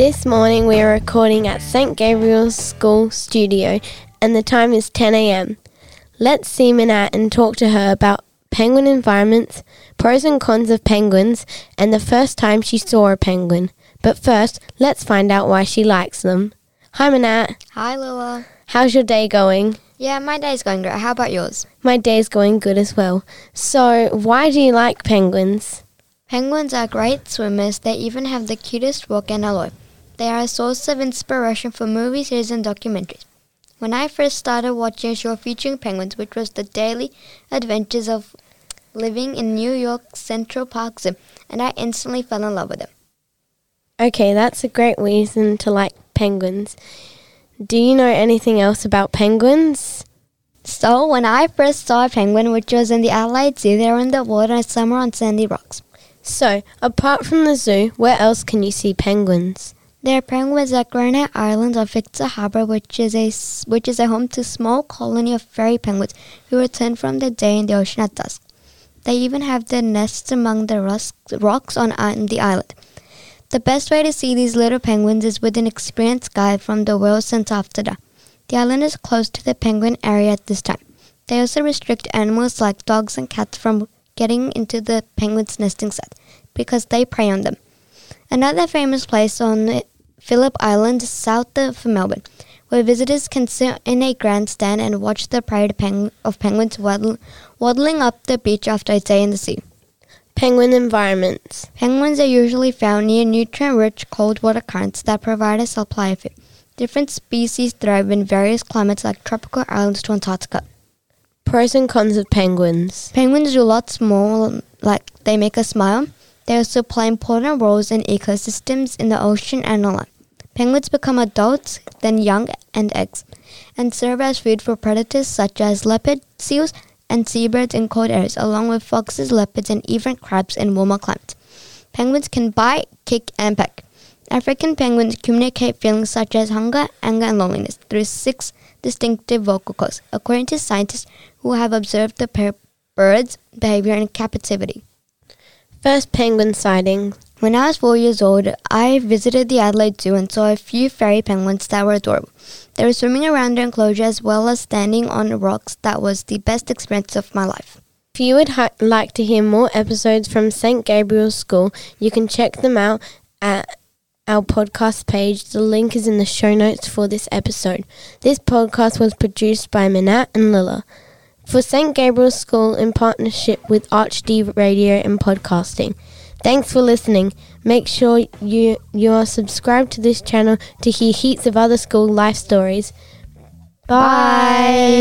This morning we are recording at St. Gabriel's School studio and the time is 10 a.m. Let's see Minat and talk to her about penguin environments, pros and cons of penguins, and the first time she saw a penguin. But first, let's find out why she likes them. Hi Minat, Hi, Lila. how's your day going? Yeah, my day's going great. How about yours? My day's going good as well. So, why do you like penguins? Penguins are great swimmers. They even have the cutest walk and alloy. They are a source of inspiration for movie series and documentaries. When I first started watching a show featuring penguins, which was the daily adventures of living in New York Central Park Zoo, and I instantly fell in love with them. Okay, that's a great reason to like penguins. Do you know anything else about penguins? So, when I first saw a penguin, which was in the Adelaide Zoo, they were in the water and some were on sandy rocks. So, apart from the zoo, where else can you see penguins? There are penguins at Granite Island of Victor Harbor, which is a which is a home to a small colony of fairy penguins who return from their day in the ocean at dusk. They even have their nests among the rocks on the island. The best way to see these little penguins is with an experienced guide from the World Centre after dark. The island is close to the penguin area at this time. They also restrict animals like dogs and cats from getting into the penguins' nesting site because they prey on them. Another famous place on Phillip Island, south of Melbourne, where visitors can sit in a grandstand and watch the parade peng- of penguins waddle- waddling up the beach after a day in the sea. Penguin environments. Penguins are usually found near nutrient-rich cold water currents that provide a supply of food. Different species thrive in various climates like tropical islands to Antarctica. Pros and cons of penguins. Penguins do lots more, like they make us smile. They also play important roles in ecosystems in the ocean and on land. Penguins become adults, then young and eggs, and serve as food for predators such as leopard, seals, and seabirds in cold areas, along with foxes, leopards, and even crabs in warmer climates. Penguins can bite, kick, and peck. African penguins communicate feelings such as hunger, anger, and loneliness through six distinctive vocal cords, according to scientists who have observed the bird's behavior in captivity. First penguin sighting. When I was four years old, I visited the Adelaide Zoo and saw a few fairy penguins that were adorable. They were swimming around the enclosure as well as standing on rocks. That was the best experience of my life. If you would ha- like to hear more episodes from St. Gabriel's School, you can check them out at our podcast page. The link is in the show notes for this episode. This podcast was produced by Minat and Lila for St. Gabriel's School in partnership with ArchD Radio and Podcasting. Thanks for listening. Make sure you you are subscribed to this channel to hear heaps of other school life stories. Bye. Bye.